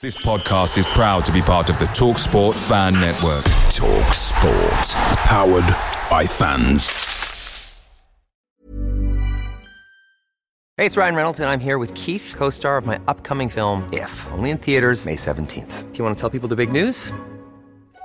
This podcast is proud to be part of the Talk Sport Fan Network. Talk Sport. Powered by fans. Hey, it's Ryan Reynolds, and I'm here with Keith, co star of my upcoming film, If, only in theaters, May 17th. Do you want to tell people the big news?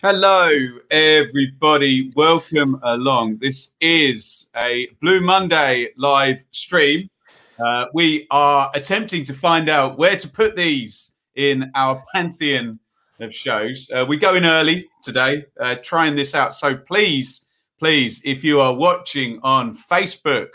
Hello, everybody. Welcome along. This is a Blue Monday live stream. Uh, we are attempting to find out where to put these in our pantheon of shows. Uh, we're going early today, uh, trying this out. So please, please, if you are watching on Facebook,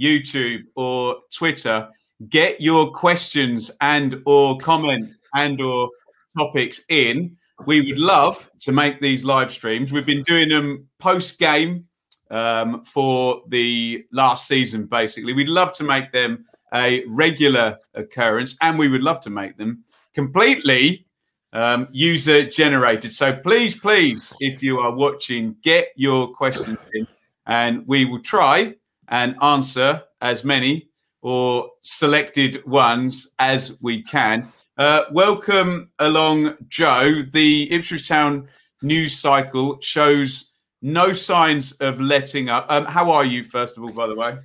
YouTube, or Twitter, get your questions and or comment and or topics in we would love to make these live streams. We've been doing them post game um, for the last season, basically. We'd love to make them a regular occurrence, and we would love to make them completely um, user generated. So please, please, if you are watching, get your questions in, and we will try and answer as many or selected ones as we can. Uh, welcome along, Joe. The Ipswich Town news cycle shows no signs of letting up. Um, how are you, first of all, by the way?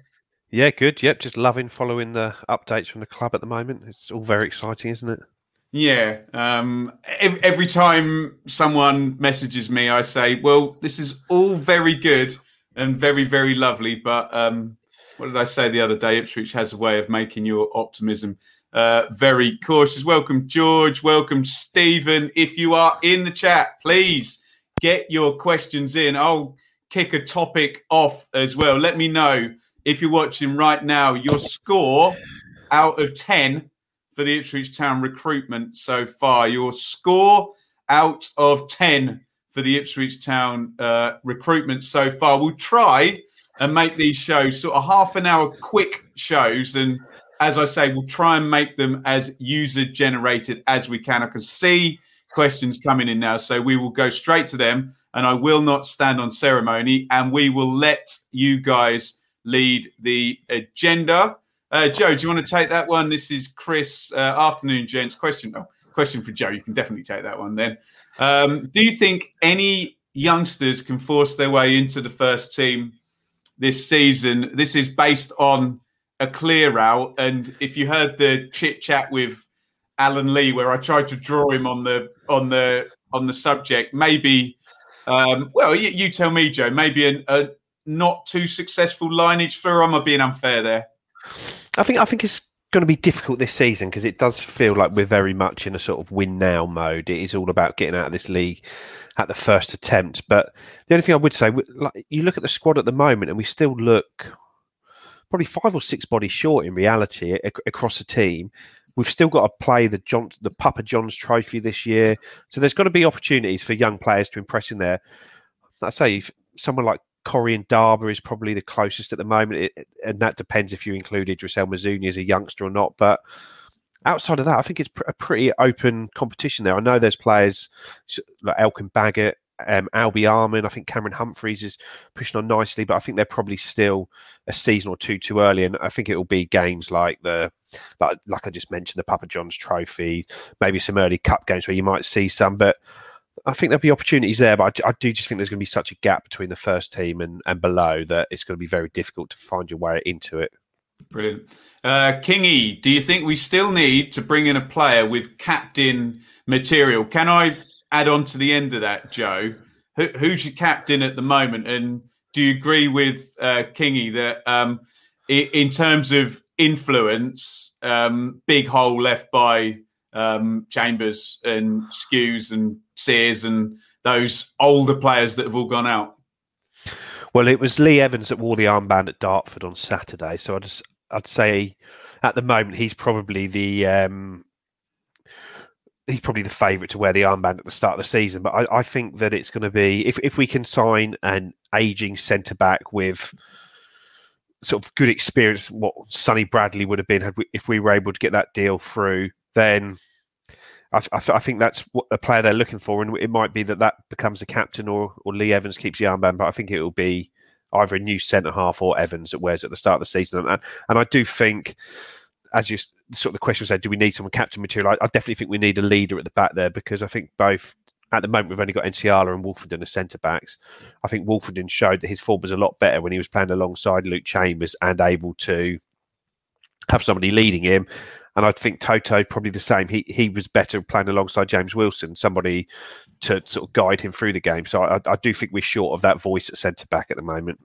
Yeah, good. Yep, just loving following the updates from the club at the moment. It's all very exciting, isn't it? Yeah. Um, every, every time someone messages me, I say, "Well, this is all very good and very, very lovely, but um, what did I say the other day? Ipswich has a way of making your optimism uh, very cautious. Welcome, George. Welcome, Stephen. If you are in the chat, please get your questions in. I'll kick a topic off as well. Let me know if you're watching right now your score out of 10 for the Ipswich Town recruitment so far. Your score out of 10 for the Ipswich Town uh, recruitment so far. We'll try and make these shows sort of half an hour quick shows and as I say, we'll try and make them as user generated as we can. I can see questions coming in now, so we will go straight to them, and I will not stand on ceremony, and we will let you guys lead the agenda. Uh, Joe, do you want to take that one? This is Chris. Uh, afternoon, gents. Question. Oh, question for Joe. You can definitely take that one then. Um, do you think any youngsters can force their way into the first team this season? This is based on a clear out. And if you heard the chit chat with Alan Lee, where I tried to draw him on the on the on the subject, maybe. Um, well, you, you, tell me, Joe. Maybe a, a not too successful lineage for. Am I being unfair there? I think I think it's going to be difficult this season because it does feel like we're very much in a sort of win now mode. It is all about getting out of this league at the first attempt. But the only thing I would say, like you look at the squad at the moment, and we still look probably five or six bodies short in reality across the team. We've still got to play the John, the Papa John's Trophy this year, so there's got to be opportunities for young players to impress in there. I say someone like Corrie Ndaba is probably the closest at the moment, it, and that depends if you include Idris El Mizouni as a youngster or not. But outside of that, I think it's a pretty open competition there. I know there's players like Elkan Baggott, um, Albie Armin. I think Cameron Humphreys is pushing on nicely, but I think they're probably still a season or two too early. And I think it will be games like the like, like I just mentioned, the Papa John's Trophy, maybe some early cup games where you might see some. But I think there'll be opportunities there. But I, I do just think there's going to be such a gap between the first team and, and below that it's going to be very difficult to find your way into it. Brilliant. Uh, Kingy, do you think we still need to bring in a player with captain material? Can I add on to the end of that, Joe? Who, who's your captain at the moment? And do you agree with uh, Kingy that um, in terms of influence, um, big hole left by um, Chambers and Skuse and Sears and those older players that have all gone out? Well, it was Lee Evans that wore the armband at Dartford on Saturday. So I'd just, I'd say at the moment he's probably the um, he's probably the favourite to wear the armband at the start of the season. But I, I think that it's going to be if if we can sign an aging centre back with sort of good experience, what Sonny Bradley would have been had we, if we were able to get that deal through, then I, I, think that's what a player they're looking for, and it might be that that becomes the captain, or or Lee Evans keeps the armband. But I think it will be either a new centre half or Evans that wears at the start of the season, and and I do think, as you sort of the question said, do we need someone captain material? I, I definitely think we need a leader at the back there because I think both at the moment we've only got Nsiala and Wolfenden as centre backs. I think Wolfenden showed that his form was a lot better when he was playing alongside Luke Chambers and able to have somebody leading him. And I think Toto probably the same. He he was better playing alongside James Wilson, somebody to sort of guide him through the game. So I, I do think we're short of that voice at centre back at the moment.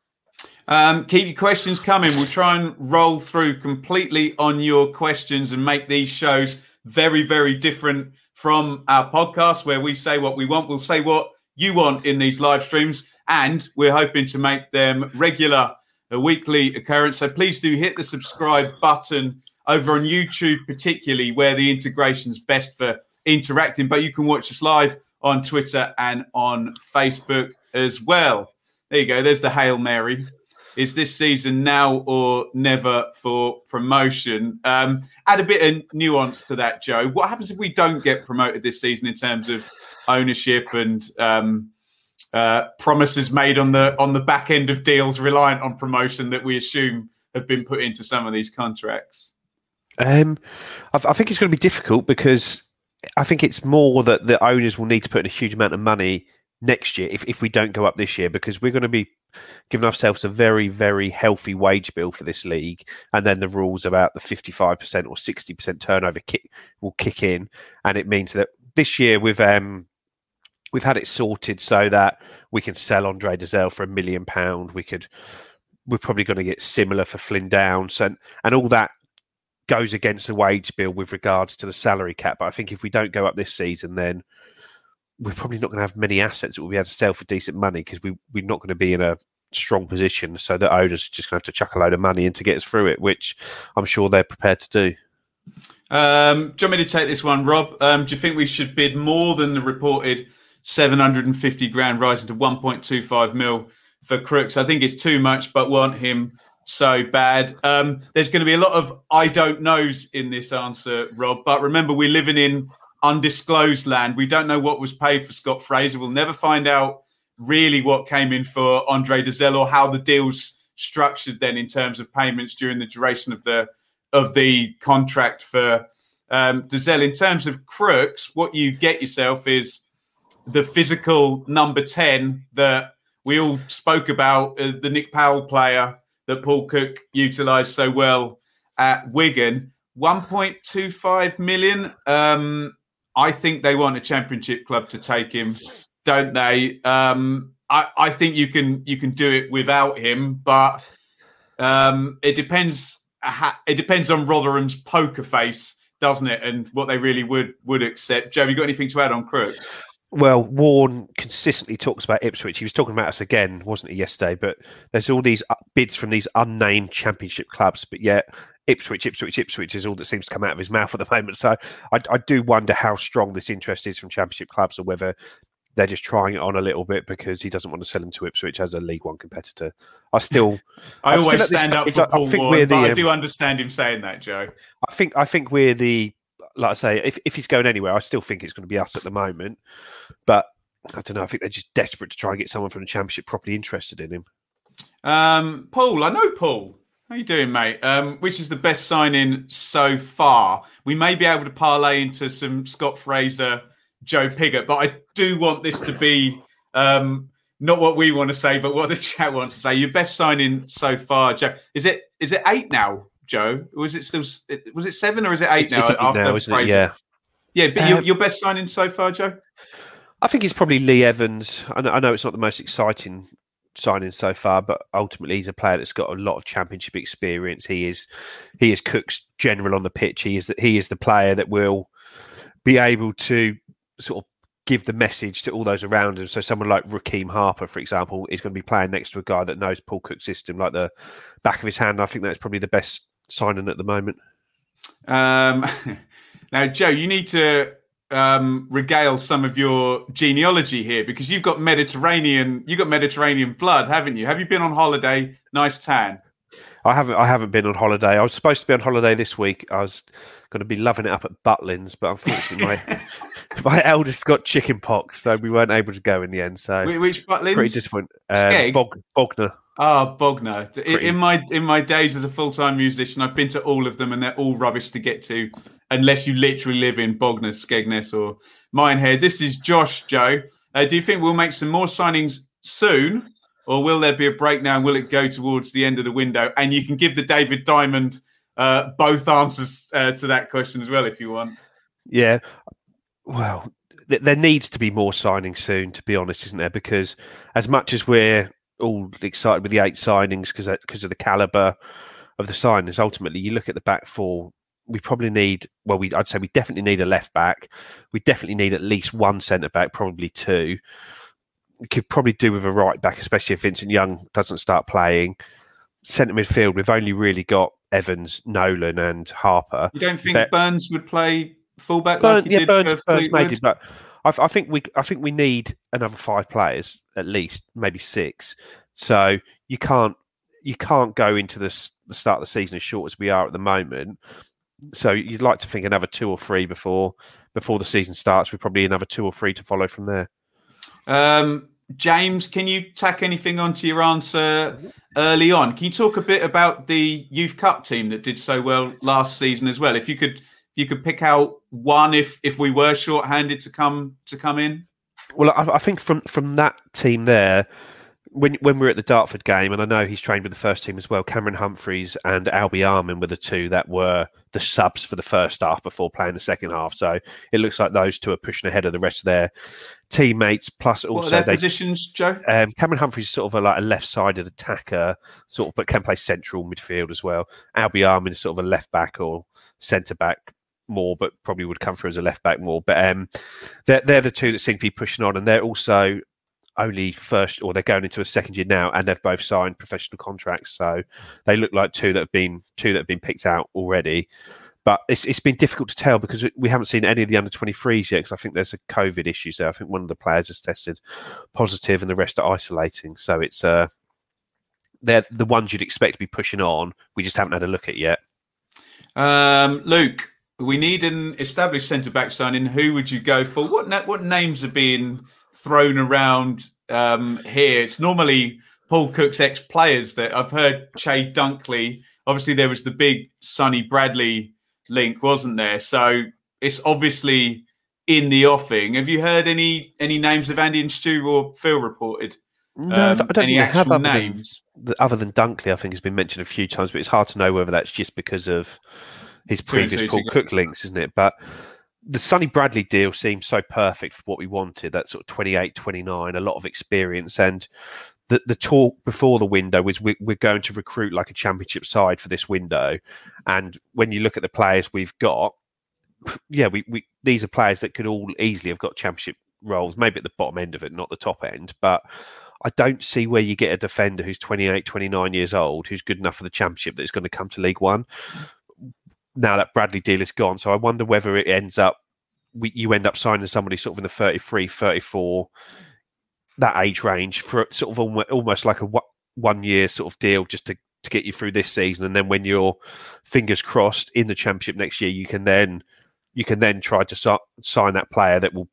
Um, keep your questions coming. We'll try and roll through completely on your questions and make these shows very, very different from our podcast, where we say what we want. We'll say what you want in these live streams, and we're hoping to make them regular, a weekly occurrence. So please do hit the subscribe button over on YouTube, particularly where the integration's best for interacting. But you can watch us live on Twitter and on Facebook as well. There you go. There's the Hail Mary. Is this season now or never for promotion? Um, add a bit of nuance to that, Joe. What happens if we don't get promoted this season in terms of ownership and um, uh, promises made on the on the back end of deals reliant on promotion that we assume have been put into some of these contracts? Um, I, I think it's going to be difficult because I think it's more that the owners will need to put in a huge amount of money next year if, if we don't go up this year because we're going to be giving ourselves a very very healthy wage bill for this league and then the rules about the 55% or 60% turnover kick will kick in. And it means that this year we've um we've had it sorted so that we can sell Andre Dozzell for a million pound. We could we're probably going to get similar for Flynn Downes. And and all that goes against the wage bill with regards to the salary cap. But I think if we don't go up this season, then we're probably not going to have many assets that we'll be able to sell for decent money because we, we're not going to be in a strong position. So the owners are just going to have to chuck a load of money in to get us through it, which I'm sure they're prepared to do. Um, do you want me to take this one, Rob? Um, do you think we should bid more than the reported 750 grand rising to 1.25 mil for Crooks? I think it's too much, but want him so bad. Um, there's going to be a lot of I don't knows in this answer, Rob. But remember, we're living in undisclosed land. We don't know what was paid for Scott Fraser. We'll never find out really what came in for Andre Dozzell or how the deal's structured then in terms of payments during the duration of the of the contract for um, Dozzell. In terms of Crooks, what you get yourself is the physical number 10 that we all spoke about, uh, the Nick Powell player that Paul Cook utilised so well at Wigan. 1.25 million. Um, I think they want a championship club to take him, don't they? Um, I, I think you can you can do it without him, but um, it depends. It depends on Rotherham's poker face, doesn't it? And what they really would would accept. Joe, you got anything to add on Crooks? Well, Warne consistently talks about Ipswich. He was talking about us again, wasn't he, yesterday? But there's all these uh, bids from these unnamed championship clubs, but yet Ipswich, Ipswich, Ipswich is all that seems to come out of his mouth at the moment. So I, I do wonder how strong this interest is from championship clubs or whether they're just trying it on a little bit because he doesn't want to sell him to Ipswich as a League One competitor. I still, I I'm always this stand up for I Paul Warne, we're but I do understand him saying that, Joe. I think I think we're the like I say, if if he's going anywhere, I still think it's going to be us at the moment. But I don't know. I think they're just desperate to try and get someone from the Championship properly interested in him. Um, Paul, I know Paul. How you doing, mate? Um, which is the best signing so far? We may be able to parlay into some Scott Fraser, Joe Pigott, but I do want this to be um, not what we want to say, but what the chat wants to say. Your best signing so far, Joe? Is it is it eight now, Joe? Was it still was it seven or is it eight It's, now? it's after now, isn't it? Fraser? Yeah. yeah. But your, Um, your best signing so far, Joe? I think it's probably Lee Evans. I know, I know it's not the most exciting signing so far, but ultimately he's a player that's got a lot of championship experience. He is he is Cook's general on the pitch. He is the, he is the player that will be able to sort of give the message to all those around him. So someone like Rekeem Harper, for example, is going to be playing next to a guy that knows Paul Cook's system like the back of his hand. I think that's probably the best signing at the moment. Um, now, Joe, you need to um, regale some of your genealogy here because you've got Mediterranean, you have got Mediterranean blood, haven't you? Have you been on holiday? Nice tan. I haven't. I haven't been on holiday. I was supposed to be on holiday this week. I was going to be loving it up at Butlins, but unfortunately, my my eldest got chicken pox, so we weren't able to go in the end. So Wh- Which Butlins? pretty disappointed. Um, Skeg? Bog, Bognor. Ah, Bognor. In, in my in my days as a full time musician, I've been to all of them, and they're all rubbish to get to, unless you literally live in Bognor, Skegness, or Minehead. This is Josh. Joe, uh, do you think we'll make some more signings soon, or will there be a break now? And will it go towards the end of the window? And you can give the David Diamond uh, both answers uh, to that question as well, if you want. Yeah. Well, th- there needs to be more signings soon, to be honest, isn't there? Because as much as we're all excited with the eight signings because because uh, of the caliber of the signings, ultimately you look at the back four. We probably need well, we I'd say we definitely need a left back. We definitely need at least one centre back, probably two. We could probably do with a right back, especially if Vincent Young doesn't start playing. Centre midfield, we've only really got Evans, Nolan, and Harper. You don't think But- Burns would play fullback Burn, like he yeah, did Burns, Burns it, but I, I think we I think we need another five players at least, maybe six. So you can't you can't go into this the start of the season as short as we are at the moment. So you'd like to think another two or three before before the season starts. We probably another two or three to follow from there. Um, James, can you tack anything onto your answer early on? Can you talk a bit about the youth cup team that did so well last season as well? If you could, you could pick out one, if if we were short-handed to come to come in. Well, I, I think from from that team there, when when we were at the Dartford game, and I know he's trained with the first team as well. Cameron Humphreys and Albie Armin were the two that were the subs for the first half before playing the second half. So it looks like those two are pushing ahead of the rest of their teammates. Plus, What are also their they positions, Joe? um, Cameron Humphreys is sort of a, like a left-sided attacker, sort of, but can play central midfield as well. Albie Armin is sort of a left back or centre back more, but probably would come through as a left back more. But um, they're they're the two that seem to be pushing on, and they're also only first, or they're going into a second year now, and they've both signed professional contracts, so they look like two that have been two that have been picked out already. But it's it's been difficult to tell because we haven't seen any of the under 23s yet. Because I think there's a COVID issue there. I think one of the players has tested positive, and the rest are isolating. So it's uh, they're the ones you'd expect to be pushing on. We just haven't had a look at yet. Um, Luke, we need an established centre back signing. Who would you go for? What na- what names are being thrown around um, here? It's normally Paul Cook's ex players that I've heard. Che Dunkley. Obviously, there was the big Sonny Bradley link, wasn't there? So it's obviously in the offing. Have you heard any any names of Andy and Stu or Phil reported? No, I Um, don't- I don't any think have other names. the, other than Dunkley, I think has been mentioned a few times, but it's hard to know whether that's just because of his previous Paul. Cook links, isn't it? But the Sonny Bradley deal seems so perfect for what we wanted. That sort of 28, 29, a lot of experience. And the, the talk before the window was we, we're going to recruit like a championship side for this window. And when you look at the players we've got, yeah, we, we these are players that could all easily have got championship roles, maybe at the bottom end of it, not the top end. But I don't see where you get a defender who's 28, 29 years old, who's good enough for the championship that is going to come to League One. Now that Bradley deal is gone, so I wonder whether it ends up we, you end up signing somebody sort of in the 33, 34, that age range for sort of almost like a one year sort of deal just to, to get you through this season. And then when you're fingers crossed in the championship next year, you can then you can then try to sign that player that will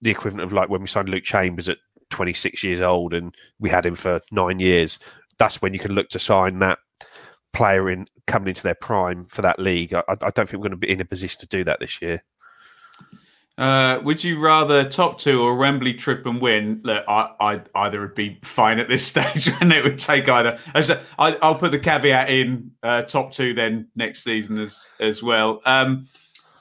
the equivalent of like when we signed Luke Chambers at 26 years old and we had him for nine years. That's when you can look to sign that player in coming into their prime for that league. I, I don't think we're going to be in a position to do that this year. Uh, would you rather top two or Wembley trip and win? Look, I, I either would be fine at this stage, and it would take either. I, will put the caveat in uh, top two then next season as as well. Um,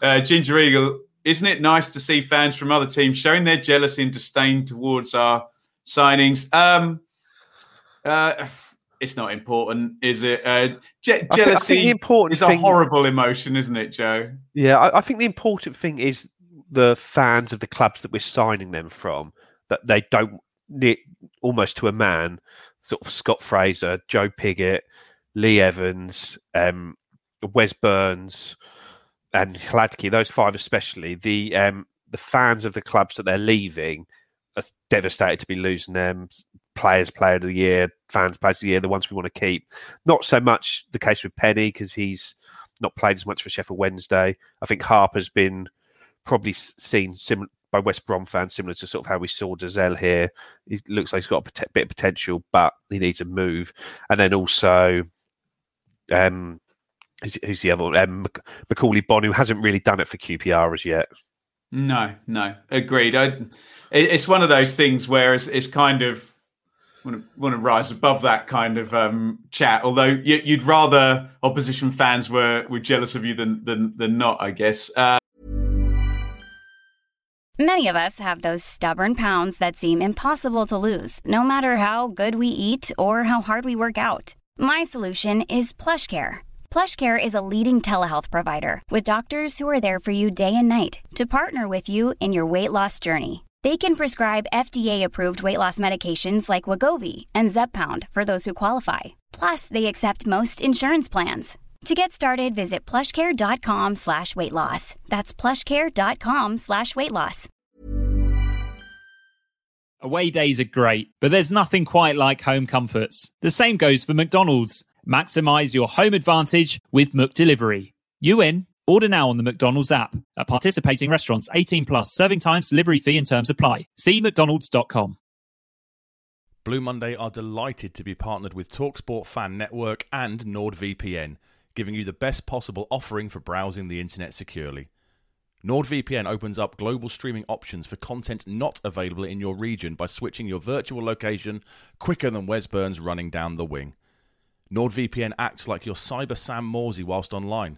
uh, Ginger Eagle, isn't it nice to see fans from other teams showing their jealousy and disdain towards our signings? Um, uh, it's not important, is it? Uh, je- jealousy I think, I think is thing, a horrible emotion, isn't it, Joe? Yeah, I, I think the important thing is the fans of the clubs that we're signing them from that they don't almost to a man sort of Scott Fraser, Joe Pigott, Lee Evans, um, Wes Burns, and Hladky. Those five especially. The um, the fans of the clubs that they're leaving are devastated to be losing them. Players, player of the year, fans, players of the year, the ones we want to keep. Not so much the case with Penney because he's not played as much for Sheffield Wednesday. I think Harper's been probably seen by West Brom fans, similar to sort of how we saw Dozzell here. He looks like he's got a bit of potential, but he needs a move. And then also, um, who's, who's the other one? Um, Macauley Bonne, who hasn't really done it for QPR as yet. No, no, agreed. I, it's one of those things where it's, it's kind of want to, want to rise above that kind of um, chat. Although you, would rather opposition fans were were jealous of you than than, than not, I guess. Uh, Many of us have those stubborn pounds that seem impossible to lose, no matter how good we eat or how hard we work out. My solution is PlushCare. PlushCare is a leading telehealth provider with doctors who are there for you day and night to partner with you in your weight loss journey. They can prescribe FDA-approved weight loss medications like Wegovy and Zepbound for those who qualify. Plus, they accept most insurance plans. To get started, visit plushcare.com slash weight loss. That's plushcare.com slash weight loss. Away days are great, but there's nothing quite like home comforts. The same goes for McDonald's. Maximize your home advantage with McDelivery. You in? Order now on the McDonald's app. At participating restaurants, 18 plus, serving times, delivery fee and terms apply. See mcdonalds.com. Blue Monday are delighted to be partnered with TalkSport Fan Network and NordVPN – giving you the best possible offering for browsing the internet securely. NordVPN opens up global streaming options for content not available in your region by switching your virtual location quicker than Wes Burns running down the wing. NordVPN acts like your cyber Sam Morsy whilst online,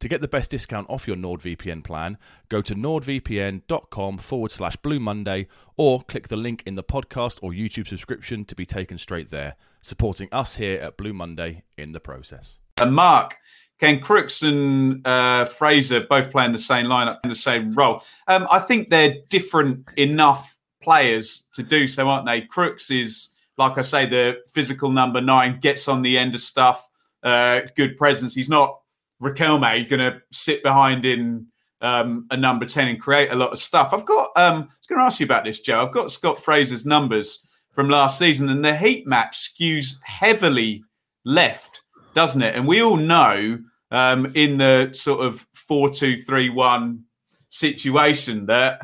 To get the best discount off your NordVPN plan, go to nordvpn.com forward slash Blue Monday or click the link in the podcast or YouTube subscription to be taken straight there, supporting us here at Blue Monday in the process. And Mark, Ken Crooks and uh, Fraser both playing the same lineup in the same role. Um, I think they're different enough players to do so, aren't they? Crooks is, like I say, the physical number nine, gets on the end of stuff, uh, good presence. He's not Riquelme going to sit behind in um, a number 10 and create a lot of stuff. I've got, um, I was going to ask you about this, Joe. I've got Scott Fraser's numbers from last season, and the heat map skews heavily left doesn't it? And we all know um, in the sort of four-two-three-one situation that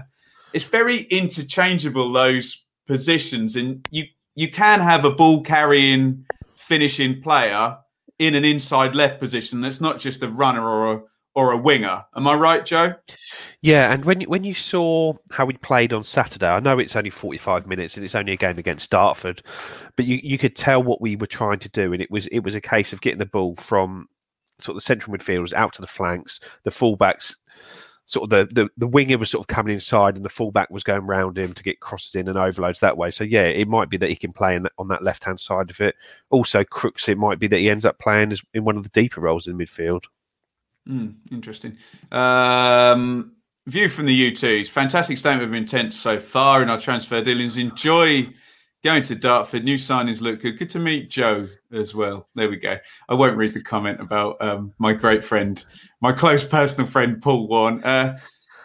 it's very interchangeable those positions, and you you can have a ball carrying, finishing player in an inside left position that's not just a runner or a or a winger. Am I right, Joe? Yeah, and when when you saw how we played on Saturday, I know it's only 45 minutes and it's only a game against Dartford, but you, you could tell what we were trying to do, and it was it was a case of getting the ball from sort of the central midfielders out to the flanks, the fullbacks sort of the, the the winger was sort of coming inside and the fullback was going round him to get crosses in and overloads that way. So yeah, it might be that he can play in, on that left hand side of it. Also, Crooks, it might be that he ends up playing in one of the deeper roles in midfield. Mm, interesting. Um, view from the U2s. Fantastic statement of intent so far in our transfer dealings. Enjoy going to Dartford. New signings look good. Good to meet Joe as well. There we go. I won't read the comment about um, my great friend, my close personal friend, Paul Warne. Uh,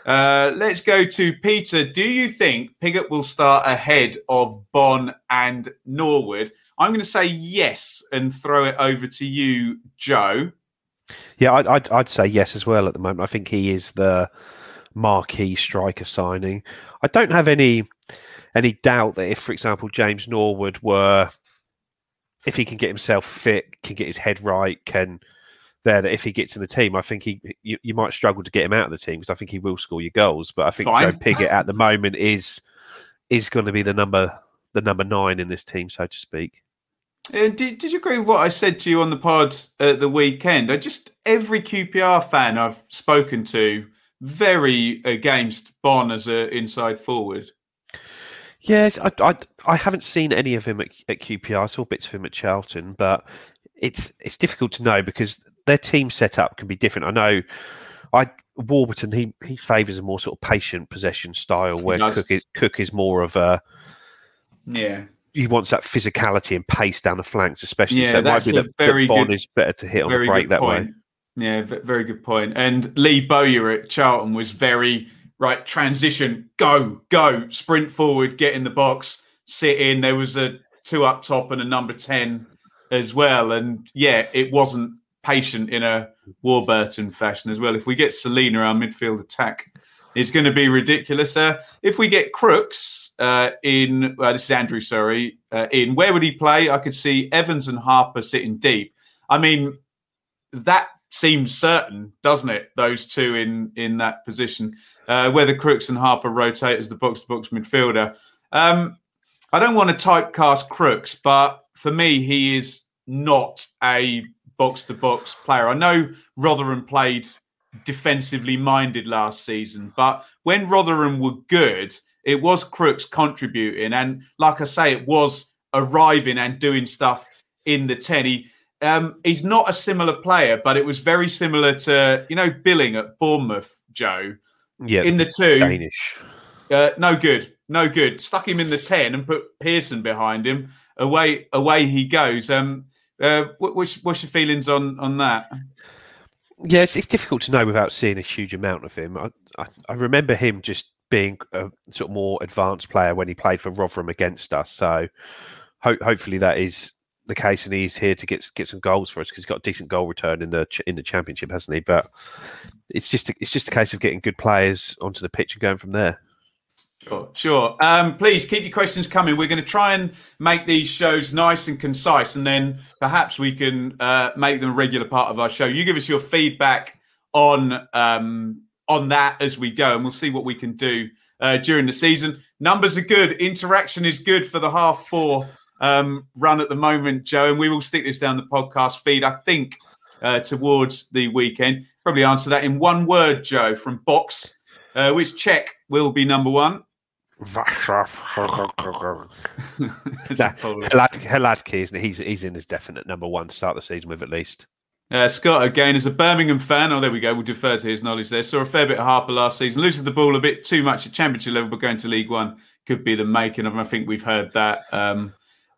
uh, let's go to Peter. Do you think Pigott will start ahead of Bonne and Norwood? I'm going to say yes and throw it over to you, Joe. Yeah, I'd, I'd, I'd say yes as well at the moment. I think he is the marquee striker signing. I don't have any any doubt that if, for example, James Norwood were, if he can get himself fit, can get his head right, can there that if he gets in the team, I think he you, you might struggle to get him out of the team because I think he will score your goals. But I think Fine. Joe Pigott at the moment is is going to be the number the number nine in this team, so to speak. Uh, did, did you agree with what I said to you on the pod at the weekend? I just every QPR fan I've spoken to very against Bonne as an inside forward. Yes, I, I, I haven't seen any of him at, at QPR. I saw bits of him at Charlton, but it's it's difficult to know because their team setup can be different. I know, I Warburton he he favours a more sort of patient possession style where. Cook is Cook is more of a Yeah, he wants that physicality and pace down the flanks, especially. Yeah, so that's be a very good- is better to hit on the break that point. way. Yeah, v- very good point. And Lee Bowyer at Charlton was very right. Transition, go, go, sprint forward, get in the box, sit in. There was a two up top and a number ten as well. And yeah, it wasn't patient in a Warburton fashion as well. If we get Celina, our midfield attack is going to be ridiculous. Uh, if we get Crooks uh, in, uh, this is Andrew, sorry, uh, in, where would he play? I could see Evans and Harper sitting deep. I mean, that seems certain, doesn't it? Those two in in that position, uh, whether Crooks and Harper rotate as the box to box midfielder. Um, I don't want to typecast Crooks, but for me, he is not a box to box player. I know Rotherham played defensively minded last season, but when Rotherham were good, it was Crooks contributing, and like I say, it was arriving and doing stuff in the ten. He um, he's not a similar player, but it was very similar to you know Billing at Bournemouth, Joe. Yeah, in the two, Danish. uh, no good, no good. Stuck him in the ten and put Pearson behind him. Away, away he goes. Um, uh, what, what's, what's your feelings on on that? Yeah, it's, it's difficult to know without seeing a huge amount of him. I, I, I remember him just being a sort of more advanced player when he played for Rotherham against us. So ho- hopefully that is the case, and he's here to get get some goals for us because he's got a decent goal return in the in the championship, hasn't he? But it's just a, it's just a case of getting good players onto the pitch and going from there. Sure, sure. Um, please keep your questions coming. We're going to try and make these shows nice and concise, and then perhaps we can uh, make them a regular part of our show. You give us your feedback on um, on that as we go, and we'll see what we can do uh, during the season. Numbers are good. Interaction is good for the half four um, run at the moment, Joe, and we will stick this down the podcast feed. I think uh, towards the weekend. Probably answer that in one word, Joe, from Box. Uh, which Czech will be number one? It's a Nah, Polish. Hlad- Hladky, isn't he? He's he's in his definite number one to start the season with at least. Uh, Scott, again, as a Birmingham fan, oh, there we go. We'll defer to his knowledge there. Saw a fair bit of Harper last season. Loses the ball a bit too much at championship level, but going to League One could be the making of him. I think we've heard that um,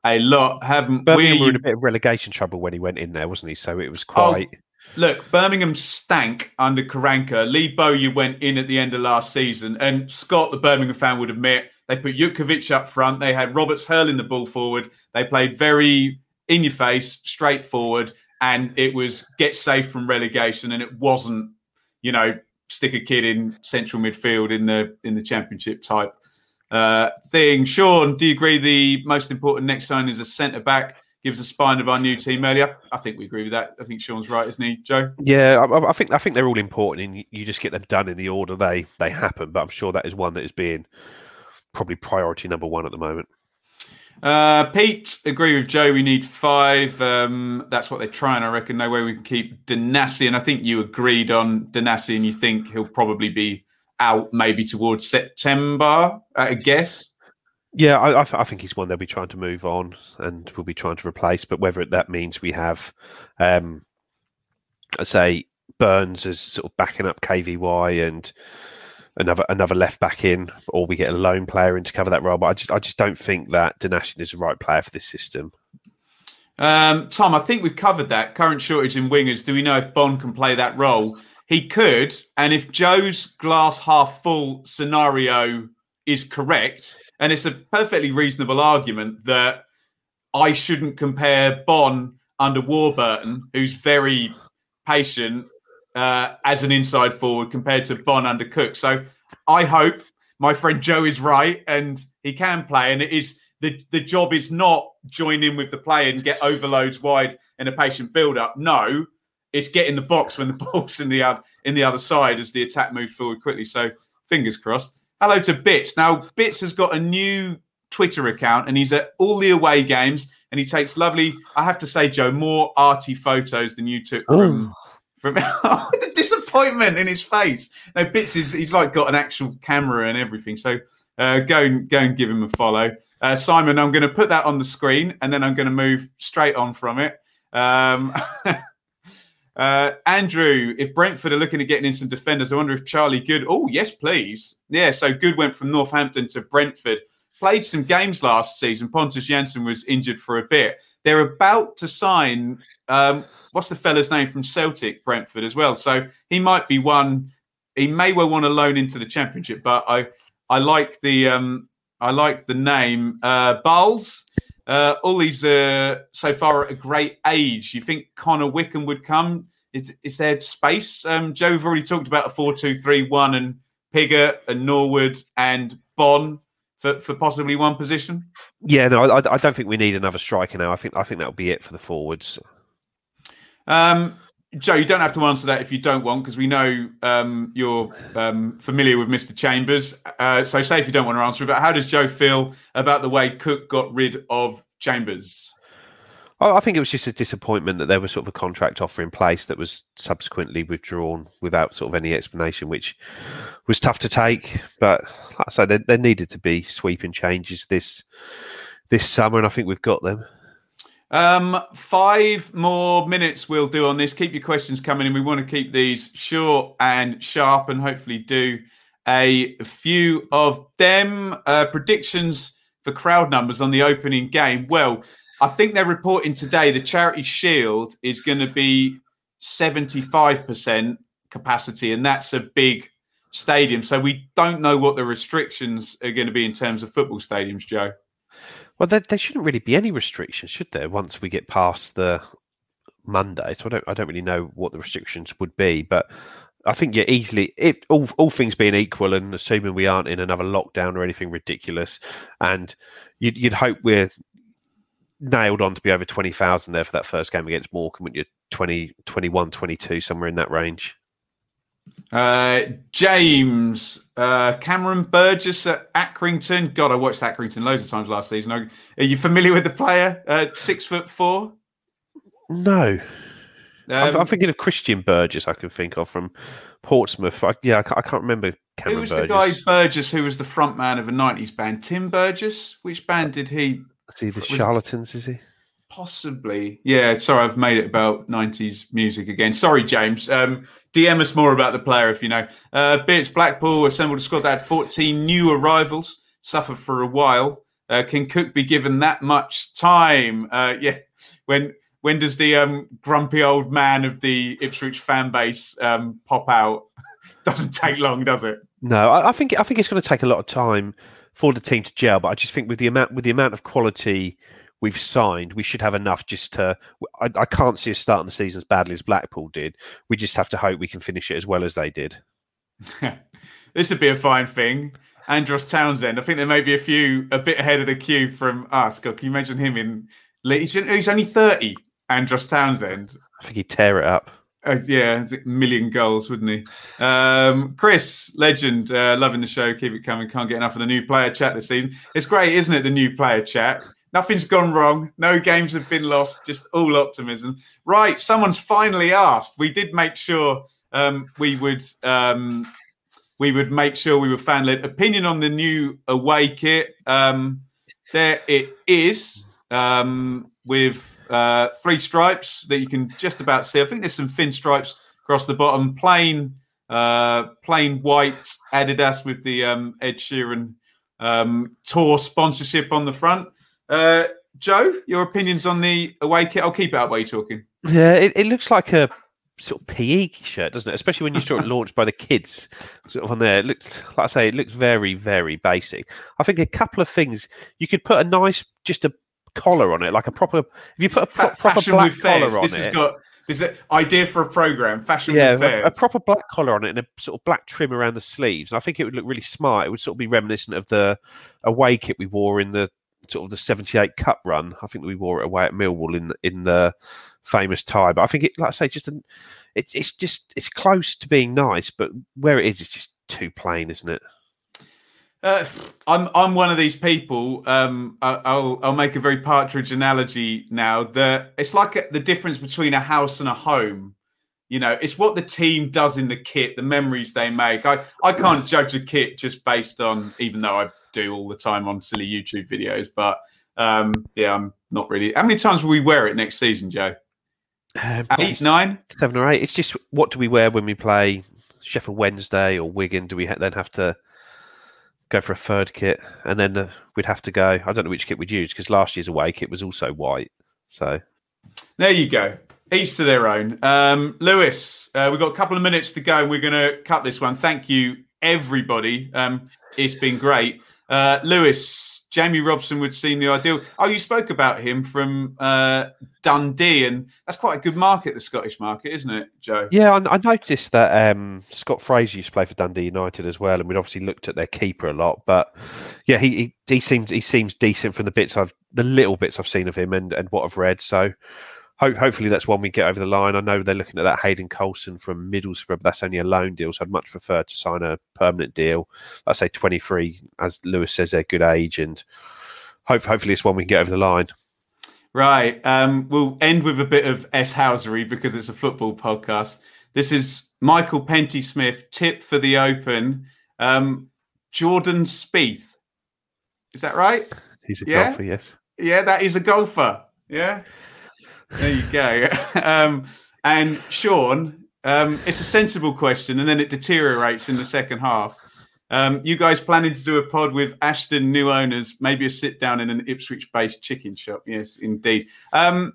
a lot, haven't Birmingham we? were in a bit of relegation trouble when he went in there, wasn't he? So it was Oh, quite. Look, Birmingham stank under Karanka. Lee Bowyer went in at the end of last season, and Scott, the Birmingham fan, would admit they put Jutkiewicz up front. They had Roberts hurling the ball forward. They played very in your face, straightforward, and it was get safe from relegation. And it wasn't, you know, stick a kid in central midfield in the in the championship type uh, thing. Sean, do you agree the most important next sign is a centre back? Gives the spine of our new team earlier. I think we agree with that. I think Sean's right, isn't he, Joe? Yeah, I- I, think I think they're all important, and you, just get them done in the order they they happen. But I'm sure that is one that is being probably priority number one at the moment. Uh, Pete, agree with Joe. We need five. Um, that's what they're trying. I reckon. No way we can keep Donacien. And I think you agreed on Donacien, and you think he'll probably be out maybe towards September. I guess. Yeah, I, I, I think he's one they'll be trying to move on, and we'll be trying to replace. But whether that means we have, um, I say Burns as sort of backing up KVY and another another left back in, or we get a lone player in to cover that role. But I just I just don't think that Donacien is the right player for this system. Um, Tom, I think we've covered that current shortage in wingers. Do we know if Bonne can play that role? He could, and if Joe's glass half full scenario is correct, and it's a perfectly reasonable argument that I shouldn't compare Bonne under Warburton, who's very patient uh, as an inside forward compared to Bonne under Cook. So I hope my friend Joe is right and he can play. And it is the the job is not join in with the play and get overloads wide and a patient build up. No, it's getting the box when the ball's in the in the other side as the attack moves forward quickly. So fingers crossed. Hello to Bits. Now Bits has got a new Twitter account and he's at all the away games and he takes lovely. I have to say, Joe, more arty photos than you took from from the disappointment in his face. No, Bits is he's like got an actual camera and everything. So uh, go and go and give him a follow. Uh, Simon, I'm going to put that on the screen and then I'm going to move straight on from it. Um, uh, Andrew, if Brentford are looking at getting in some defenders, I wonder if Charlie Goode. Oh, yes, please. Yeah, so Goode went from Northampton to Brentford. Played some games last season. Pontus Jansson was injured for a bit. They're about to sign um, what's the fella's name from Celtic, Brentford as well. So he might be one. He may well want to loan into the Championship, but I I like the um, I like the name uh, Bowles. Uh, all these uh, so far at a great age. You think Connor Wickham would come? Is, is there space? Um, Joe, we've already talked about a four-two-three-one and Pigott and Norwood and Bonne for, for possibly one position. Yeah, no, I, I don't think we need another striker now. I think I think that'll be it for the forwards. Um, Joe, you don't have to answer that if you don't want, because we know um, you're um, familiar with Mr. Chambers. Uh, so, say if you don't want to answer, but how does Joe feel about the way Cook got rid of Chambers? I think it was just a disappointment that there was sort of a contract offer in place that was subsequently withdrawn without sort of any explanation, which was tough to take. But like I say, there, there needed to be sweeping changes this this summer, and I think we've got them. Um, five more minutes we'll do on this. Keep your questions coming in. We want to keep these short and sharp and hopefully do a few of them. Uh, predictions for crowd numbers on the opening game. Well, I think they're reporting today the Charity Shield is going to be 75% capacity, and that's a big stadium. So we don't know what the restrictions are going to be in terms of football stadiums, Joe. Well, there, there shouldn't really be any restrictions, should there? Once we get past the Monday, so I don't, I don't really know what the restrictions would be, but I think you're easily, if all, all things being equal, and assuming we aren't in another lockdown or anything ridiculous, and you'd, you'd hope we're nailed on to be over 20,000 there for that first game against Morecambe, wouldn't you? 20, 21, 22, somewhere in that range. Uh, James, uh, Cameron Burgess at Accrington. God, I watched Accrington loads of times last season. Are you familiar with the player? Uh, six foot four. No, um, I'm, thinking of Christian Burgess. I can think of from Portsmouth. I, yeah, I can't, I can't, remember. Cameron who was Burgess. the guy Burgess who was the front man of a '90s band? Tim Burgess. Which band did he? Is he the Charlatans? Is he? Possibly. Yeah, sorry, I've made it about 90s music again. Sorry, James. Um, DM us more about the player if you know. Uh, Beards Blackpool assembled a squad that had 14 new arrivals, suffered for a while. Uh, can Cook be given that much time? Uh, yeah. When when does the um, grumpy old man of the Ipswich fan base um, pop out? Doesn't take long, does it? No, I, I think I think it's going to take a lot of time for the team to gel. But I just think with the amount with the amount of quality we've signed, we should have enough just to. I, I, can't see us starting the season as badly as Blackpool did. We just have to hope we can finish it as well as they did. this would be a fine thing. Andros Townsend. I think there may be a few a bit ahead of the queue from us. God, can you imagine him in? He's, he's only thirty. Andros Townsend. I think he'd tear it up. Uh, yeah, a million goals, wouldn't he? Um, Chris, legend, uh, loving the show. Keep it coming. Can't get enough of the new player chat this season. It's great, isn't it? The new player chat Nothing's gone wrong. No games have been lost. Just all optimism. Right. Someone's finally asked. We did make sure um, we would um, we would make sure we were fan led. Opinion on the new away kit. Um, there it is um, with uh, three stripes that you can just about see. I think there's some thin stripes across the bottom. Plain uh, plain white Adidas with the um, Ed Sheeran um, tour sponsorship on the front. Uh, Joe, your opinions on the away kit? I'll keep it up while you're talking. Yeah, it, it looks like a sort of PE shirt, doesn't it? Especially when you saw it launched by the kids sort of on there. It looks, like I say, it looks very, very basic. I think a couple of things you could put a nice, just a collar on it, like a proper. If you put a pro- proper black collar on this it, has got this is idea for a program. Fashion yeah, a, a proper black collar on it and a sort of black trim around the sleeves. And I think it would look really smart. It would sort of be reminiscent of the away kit we wore in the sort of the '78 Cup run. I think we wore it away at Millwall in in the famous tie. But I think it, like I say, just an, it, it's just it's close to being nice, but where it is, it's just too plain, isn't it? Uh, I'm I'm one of these people. Um, I, I'll I'll make a very partridge analogy now. That it's like a, the difference between a house and a home. You know, it's what the team does in the kit, the memories they make. I I can't judge a kit just based on, even though I do all the time on silly YouTube videos. But um, yeah, I'm not really. How many times will we wear it next season, Joe? Um, Eight, nine, seven or eight. It's just what do we wear when we play Sheffield Wednesday or Wigan? Do we ha- then have to go for a third kit, and then uh, we'd have to go? I don't know which kit we'd use because last year's away kit was also white. So There you go. Each to their own. Um, Lewis, uh, we've got a couple of minutes to go and we're going to cut this one. Thank you, everybody. Um, it's been great. Uh, Lewis, Jamie Robson would seem the ideal. Oh, you spoke about him from uh, Dundee, and that's quite a good market, the Scottish market, isn't it, Joe? yeah, I, I noticed that um, Scott Fraser used to play for Dundee United as well, and we'd obviously looked at their keeper a lot. But yeah, he he, he seems he seems decent from the bits I've the little bits I've seen of him and, and what I've read. So ho- hopefully that's one we get over the line. I know they're looking at that Hayden Coulson from Middlesbrough, but that's only a loan deal, so I'd much prefer to sign a permanent deal. I say twenty three, as Lewis says, they're good age, and hope, hopefully it's one we can get over the line. Right. Um, we'll end with a bit of S Housery because it's a football podcast. This is Michael Penty Smith, tip for the Open. Um, Jordan Spieth. Is that right? He's a Yeah? golfer, yes. Yeah, that is a golfer. Yeah. There you go. um, and Sean, um, it's a sensible question, and then it deteriorates in the second half. Um, you guys planning to do a pod with Ashton new owners, maybe a sit down in an Ipswich based chicken shop? Yes, indeed. Um,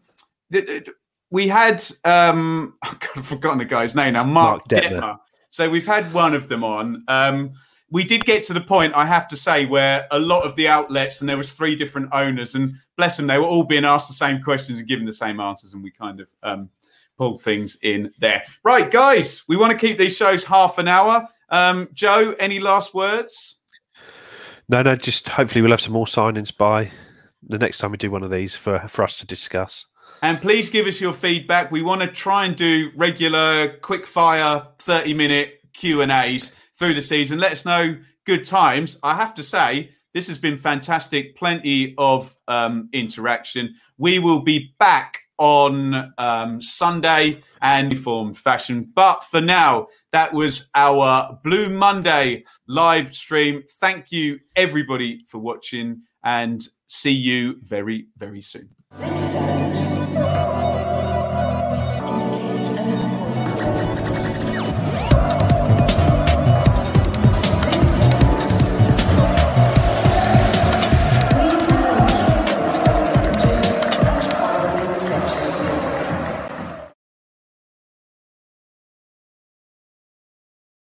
th- th- we had, um, I've forgotten the guy's name now, Mark, Mark Detmer. Detmer. So we've had one of them on. Um, we did get to the point, I have to say, where a lot of the outlets, and there was three different owners, and bless them, they were all being asked the same questions and given the same answers, and we kind of um, pulled things in there. Right, guys, we want to keep these shows half an hour. Um, Joe, any last words? No, no, just hopefully we'll have some more signings by the next time we do one of these for for us to discuss. And please give us your feedback. We want to try and do regular, quick fire, 30 minute Q and A's through the season. Let us know good times. I have to say, this has been fantastic. Plenty of um, interaction. We will be back on um, Sunday and informed fashion. But for now, that was our Blue Monday live stream. Thank you, everybody, for watching, and see you very, very soon.